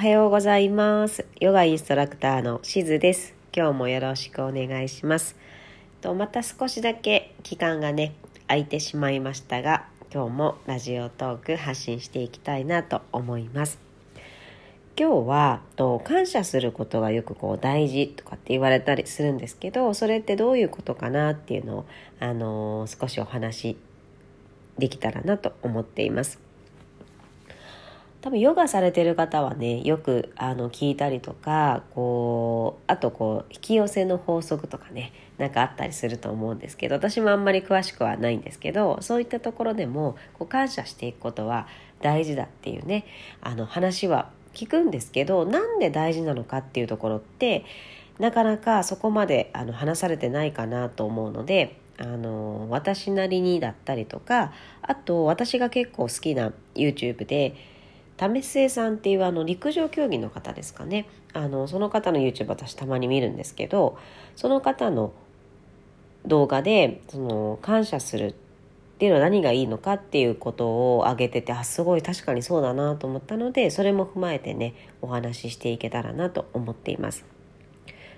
はようございます。ヨガインストラクターのしずです。今日もよろしくお願いします。とまた少しだけ期間がね空いてしまいましたが今日もラジオトーク発信していきたいなと思います。今日はと感謝することがよくこう大事とかって言われたりするんですけどそれってどういうことかなっていうのを、あのー、少しお話できたらなと思っています。多分ヨガされてる方はねよくあの聞いたりとかこうあとこう引き寄せの法則とかねなんかあったりすると思うんですけど私もあんまり詳しくはないんですけどそういったところでもこう感謝していくことは大事だっていうねあの話は聞くんですけどなんで大事なのかっていうところってなかなかそこまであの話されてないかなと思うのであの私なりにだったりとかあと私が結構好きな YouTube で為末さんっていうあの陸上競技の方ですかねあのその方の YouTube 私たまに見るんですけどその方の動画でその感謝するっていうのは何がいいのかっていうことを挙げててあすごい確かにそうだなと思ったのでそれも踏まえてねお話ししていけたらなと思っています。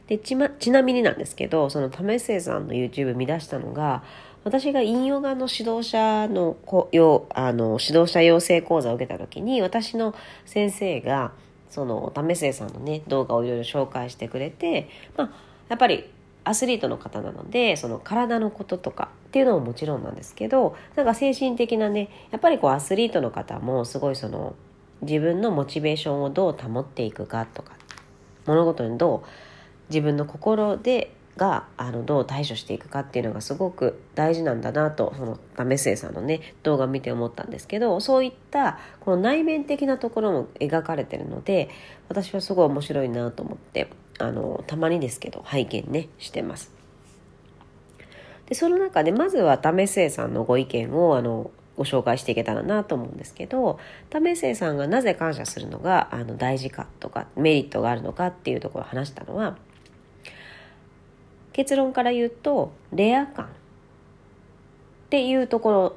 でち,、ま、ちなみになんですけどその為末さんの YouTube 見出したのが私がインヨガの指導者のよあの指導者養成講座を受けた時に私の先生がその為末さんのね動画をいろいろ紹介してくれて、まあ、やっぱりアスリートの方なのでその体のこととかっていうのももちろんなんですけどなんか精神的なねやっぱりこうアスリートの方もすごいその自分のモチベーションをどう保っていくかとか物事にどう自分の心でがあのどう対処していくかっていうのがすごく大事なんだなとその為末さんのね動画見て思ったんですけどそういったこの内面的なところも描かれてるので私はすごい面白いなと思ってあのたまにですけど拝見ねしてます。でその中でまずは為末さんのご意見をあのご紹介していけたらなと思うんですけど為末さんがなぜ感謝するのがあの大事かとかメリットがあるのかっていうところを話したのは結論から言うとレア感っていうところ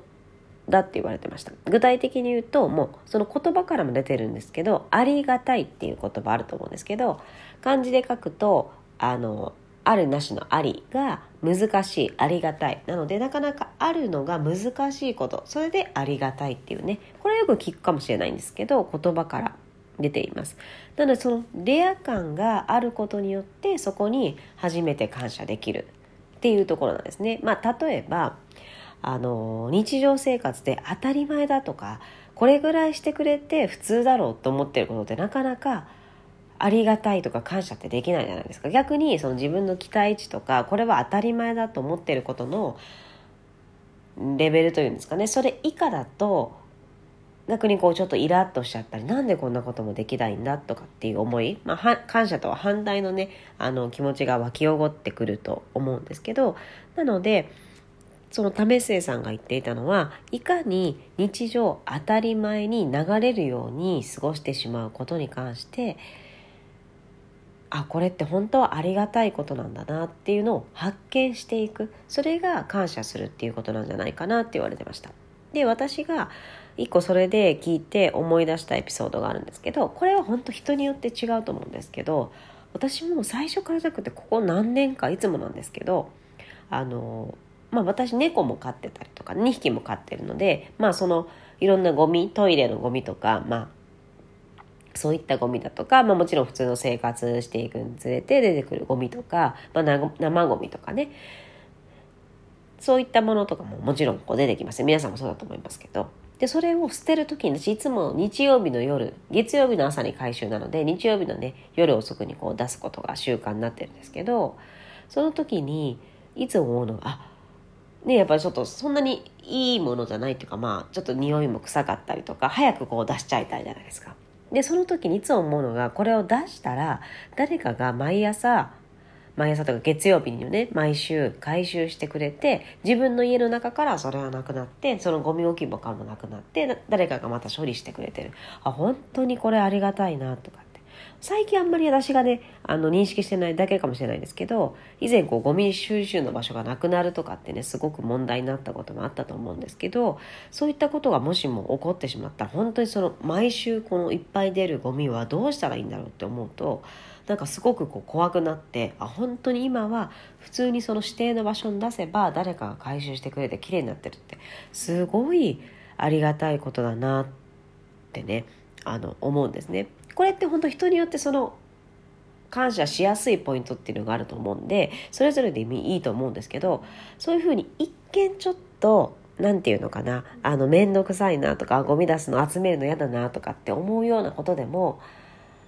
だって言われてました。具体的に言うともうその言葉からも出てるんですけど「ありがたい」っていう言葉あると思うんですけど漢字で書くとあのあるなしのありが難しいありがたい。なのでなかなかあるのが難しいこと。それでありがたいっていうね。これよく聞くかもしれないんですけど言葉から。出ています。なのでそのレア感があることによってそこに初めて感謝できるっていうところなんですね。まあ、例えばあの日常生活で当たり前だとかこれぐらいしてくれて普通だろうと思ってることってなかなかありがたいとか感謝ってできないじゃないですか。逆にその自分の期待値とかこれは当たり前だと思ってることのレベルというんですかね。それ以下だと逆にこうちょっとイラッとしちゃったりなんでこんなこともできないんだとかっていう思い、まあ、感謝とは反対のねあの気持ちが湧き起こってくると思うんですけどなのでその為末さんが言っていたのはいかに日常当たり前に流れるように過ごしてしまうことに関してあこれって本当はありがたいことなんだなっていうのを発見していくそれが感謝するっていうことなんじゃないかなって言われてました。で私が一個それで聞いて思い出したエピソードがあるんですけどこれは本当人によって違うと思うんですけど私も最初からじゃなくてここ何年かいつもなんですけどあのまあ私猫も飼ってたりとか2匹も飼ってるのでまあそのいろんなゴミトイレのゴミとかまあそういったゴミだとか、まあ、もちろん普通の生活していくにつれて出てくるゴミとか、まあ、生ゴミとかね。そういったものとかももちろんこう出てきます。皆さんもそうだと思いますけど。でそれを捨てる時に私いつも日曜日の夜月曜日の朝に回収なので日曜日のね夜遅くにこう出すことが習慣になってるんですけどその時にいつ思うの？があねやっぱりちょっとそんなにいいものじゃないっていうかまあちょっと匂いも臭かったりとか早くこう出しちゃいたいじゃないですか。でその時にいつも思うのがこれを出したら誰かが毎朝毎朝とか月曜日にね毎週回収してくれて自分の家の中からそれはなくなってそのゴミ置き場からもなくなって誰かがまた処理してくれてる。あ本当にこれありがたいなとか最近あんまり私がねあの認識してないだけかもしれないですけど以前こうゴミ収集の場所がなくなるとかってねすごく問題になったこともあったと思うんですけどそういったことがもしも起こってしまったら本当にその毎週このいっぱい出るゴミはどうしたらいいんだろうって思うとなんかすごくこう怖くなってあ本当に今は普通にその指定の場所に出せば誰かが回収してくれて綺麗になってるってすごいありがたいことだなってねあの思うんですね。これって本当人によってその感謝しやすいポイントっていうのがあると思うんでそれぞれでいいと思うんですけどそういうふうに一見ちょっと何て言うのかなあの面倒くさいなとかゴミ出すの集めるの嫌だなとかって思うようなことでも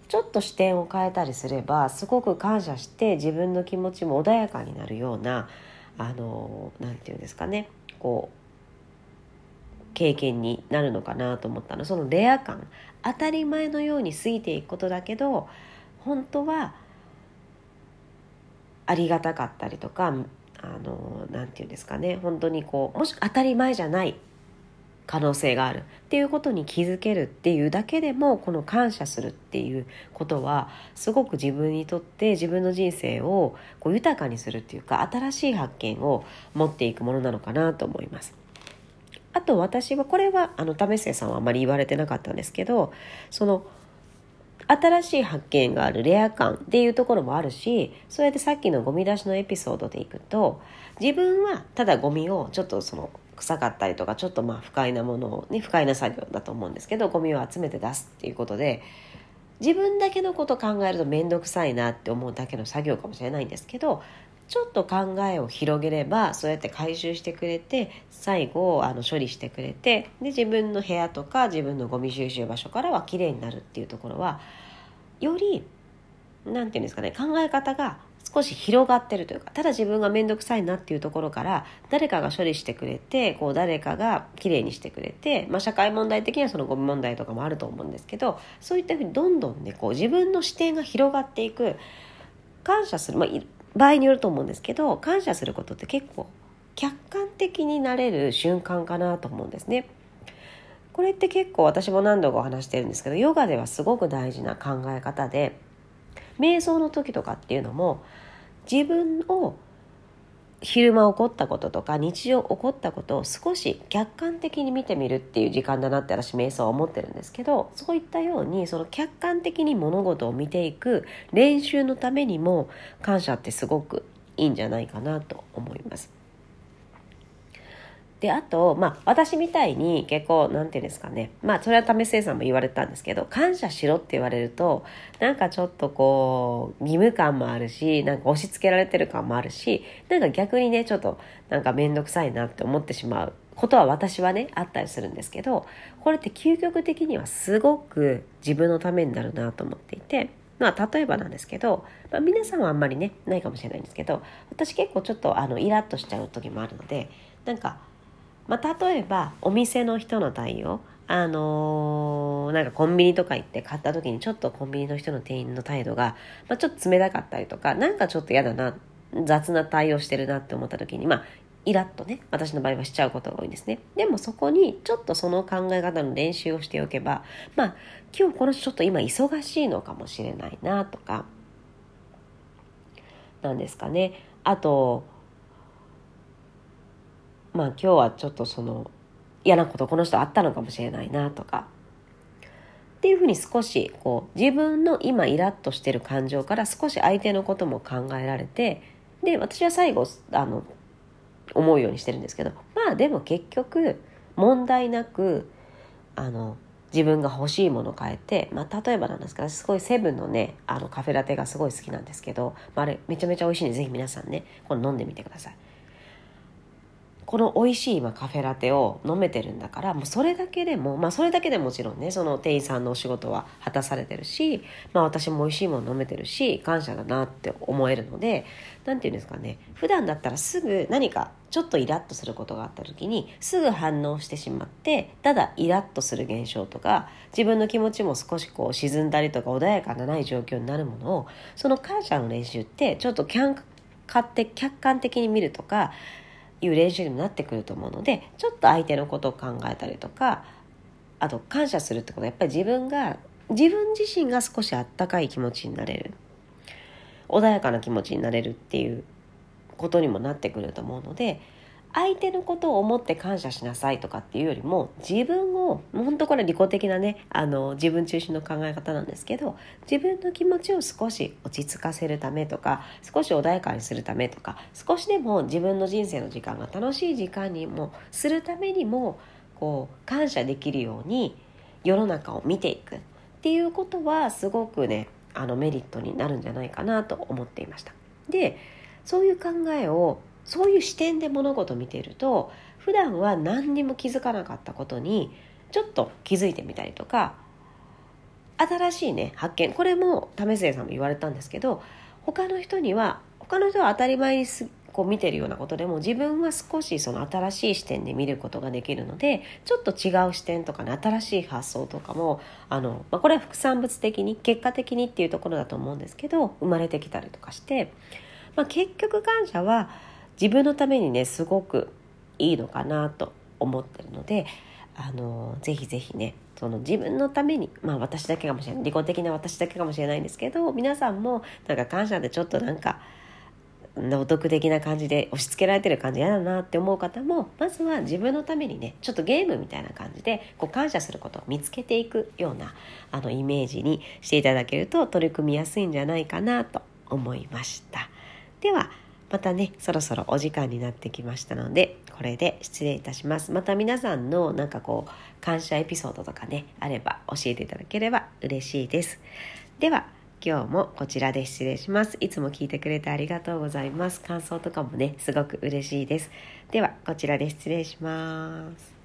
ちょっと視点を変えたりすればすごく感謝して自分の気持ちも穏やかになるようなあの何て言うんですかね。こう経験になるのかなと思ったの。そのレア感。当たり前のように過ぎていくことだけど本当はありがたかったりとかあの何て言うんですかね。本当にこうもし当たり前じゃない可能性があるっていうことに気づけるっていうだけでもこの感謝するっていうことはすごく自分にとって自分の人生をこう豊かにするっていうか新しい発見を持っていくものなのかなと思います。あと私はこれはあの為末さんはあまり言われてなかったんですけどその新しい発見があるレア感っていうところもあるしそうやってさっきのゴミ出しのエピソードでいくと自分はただゴミをちょっとその臭かったりとかちょっとまあ不快なものをね不快な作業だと思うんですけどゴミを集めて出すっていうことで自分だけのこと考えると面倒くさいなって思うだけの作業かもしれないんですけどちょっと考えを広げればそうやって回収してくれて最後あの処理してくれてで自分の部屋とか自分のゴミ収集場所からはきれいになるっていうところはより何て言うんですかね考え方が少し広がってるというかただ自分が面倒くさいなっていうところから誰かが処理してくれてこう誰かがきれいにしてくれて、まあ、社会問題的にはそのゴミ問題とかもあると思うんですけどそういったふうにどんどんねこう自分の視点が広がっていく感謝する、まあ、場合によると思うんですけど感謝することって結構客観的になれる瞬間かなと思うんですね。これって結構私も何度かお話してるんですけどヨガではすごく大事な考え方で瞑想の時とかっていうのも自分を昼間起こったこととか日常起こったことを少し客観的に見てみるっていう時間だなって私瞑想は思ってるんですけどそういったようにその客観的に物事を見ていく練習のためにも感謝ってすごくいいんじゃないかなと思います。であと、まあ、私みたいに結構なんていうんですかねまあそれは為末さんも言われたんですけど感謝しろって言われるとなんかちょっとこう義務感もあるしなんか押し付けられてる感もあるしなんか逆にねちょっとなんか面倒くさいなって思ってしまうことは私はねあったりするんですけどこれって究極的にはすごく自分のためになるなと思っていて。まあ、例えばなんですけど、まあ、皆さんはあんまりねないかもしれないんですけど私結構ちょっとあのイラッとしちゃう時もあるのでなんかまあ、例えばお店の人の対応。あのー、なんかコンビニとか行って買った時にちょっとコンビニの人の店員の態度が、まあ、ちょっと冷たかったりとかなんかちょっと嫌だな雑な対応してるなって思った時にまあイラッとね私の場合はしちゃうことが多いんですね。でもそこにちょっとその考え方の練習をしておけばまあ今日この人ちょっと今忙しいのかもしれないなとかなんですかね。あとまあ今日はちょっとその嫌なことこの人あったのかもしれないなとかっていうふうに少しこう自分の今イラッとしてる感情から少し相手のことも考えられてで私は最後あの思うようにしてるんですけどまあでも結局問題なくあの自分が欲しいものを変えて、まあ、例えばなんですけどすごいセブンのねあのカフェラテがすごい好きなんですけど、まあ、あれめちゃめちゃ美味しいんでぜひ皆さんねこれ飲んでみてください。この美味しい今カフェラテを飲めてるんだからもうそれだけでもまあそれだけでもちろんねその店員さんのお仕事は果たされてるし、まあ、私も美味しいもの飲めてるし感謝だなって思えるので何て言うんですかね普段だったらすぐ何かちょっとイラッとすることがあった時にすぐ反応してしまってただイラッとする現象とか自分の気持ちも少しこう沈んだりとか穏やかなない状況になるものをその感謝の練習ってちょっと客観的に見るとかいう練習にもなってくると思うのでちょっと相手のことを考えたりとかあと感謝するってことはやっぱり自分が自分自身が少しあったかい気持ちになれる。穏やかな気持ちになれるっていうことにもなってくると思うので相手のことを思って感謝しなさいとかっていうよりも自分を本当これ利己的なねあの自分中心の考え方なんですけど自分の気持ちを少し落ち着かせるためとか少し穏やかにするためとか少しでも自分の人生の時間が楽しい時間にもするためにもこう感謝できるように世の中を見ていくっていうことはすごくねあのメリットになるんじゃないかなと思っていました。でそういう考えをそういう視点で物事を見ていると普段は何にも気づかなかったことにちょっと気づいてみたりとか新しいね発見これも為末さんも言われたんですけど他の人には他の人は当たり前にこう見てるようなことでも自分は少しその新しい視点で見ることができるのでちょっと違う視点とかね新しい発想とかもあの、まあ、これは副産物的に結果的にっていうところだと思うんですけど生まれてきたりとかして、まあ、結局感謝は自分のためにねすごくいいのかなと思ってるのであのぜひぜひねその自分のためにまあ私だけかもしれない利己的な私だけかもしれないんですけど皆さんもなんか感謝でちょっとなんかお得的な感じで押し付けられてる感じ嫌だなって思う方もまずは自分のためにねちょっとゲームみたいな感じでこう感謝することを見つけていくようなあのイメージにしていただけると取り組みやすいんじゃないかなと思いました。ではまたねそろそろお時間になってきましたのでこれで失礼いたします。また皆さんのなんかこう感謝エピソードとかねあれば教えていただければ嬉しいです。では今日もこちらで失礼します。いつも聞いてくれてありがとうございます。感想とかもねすごく嬉しいです。ではこちらで失礼します。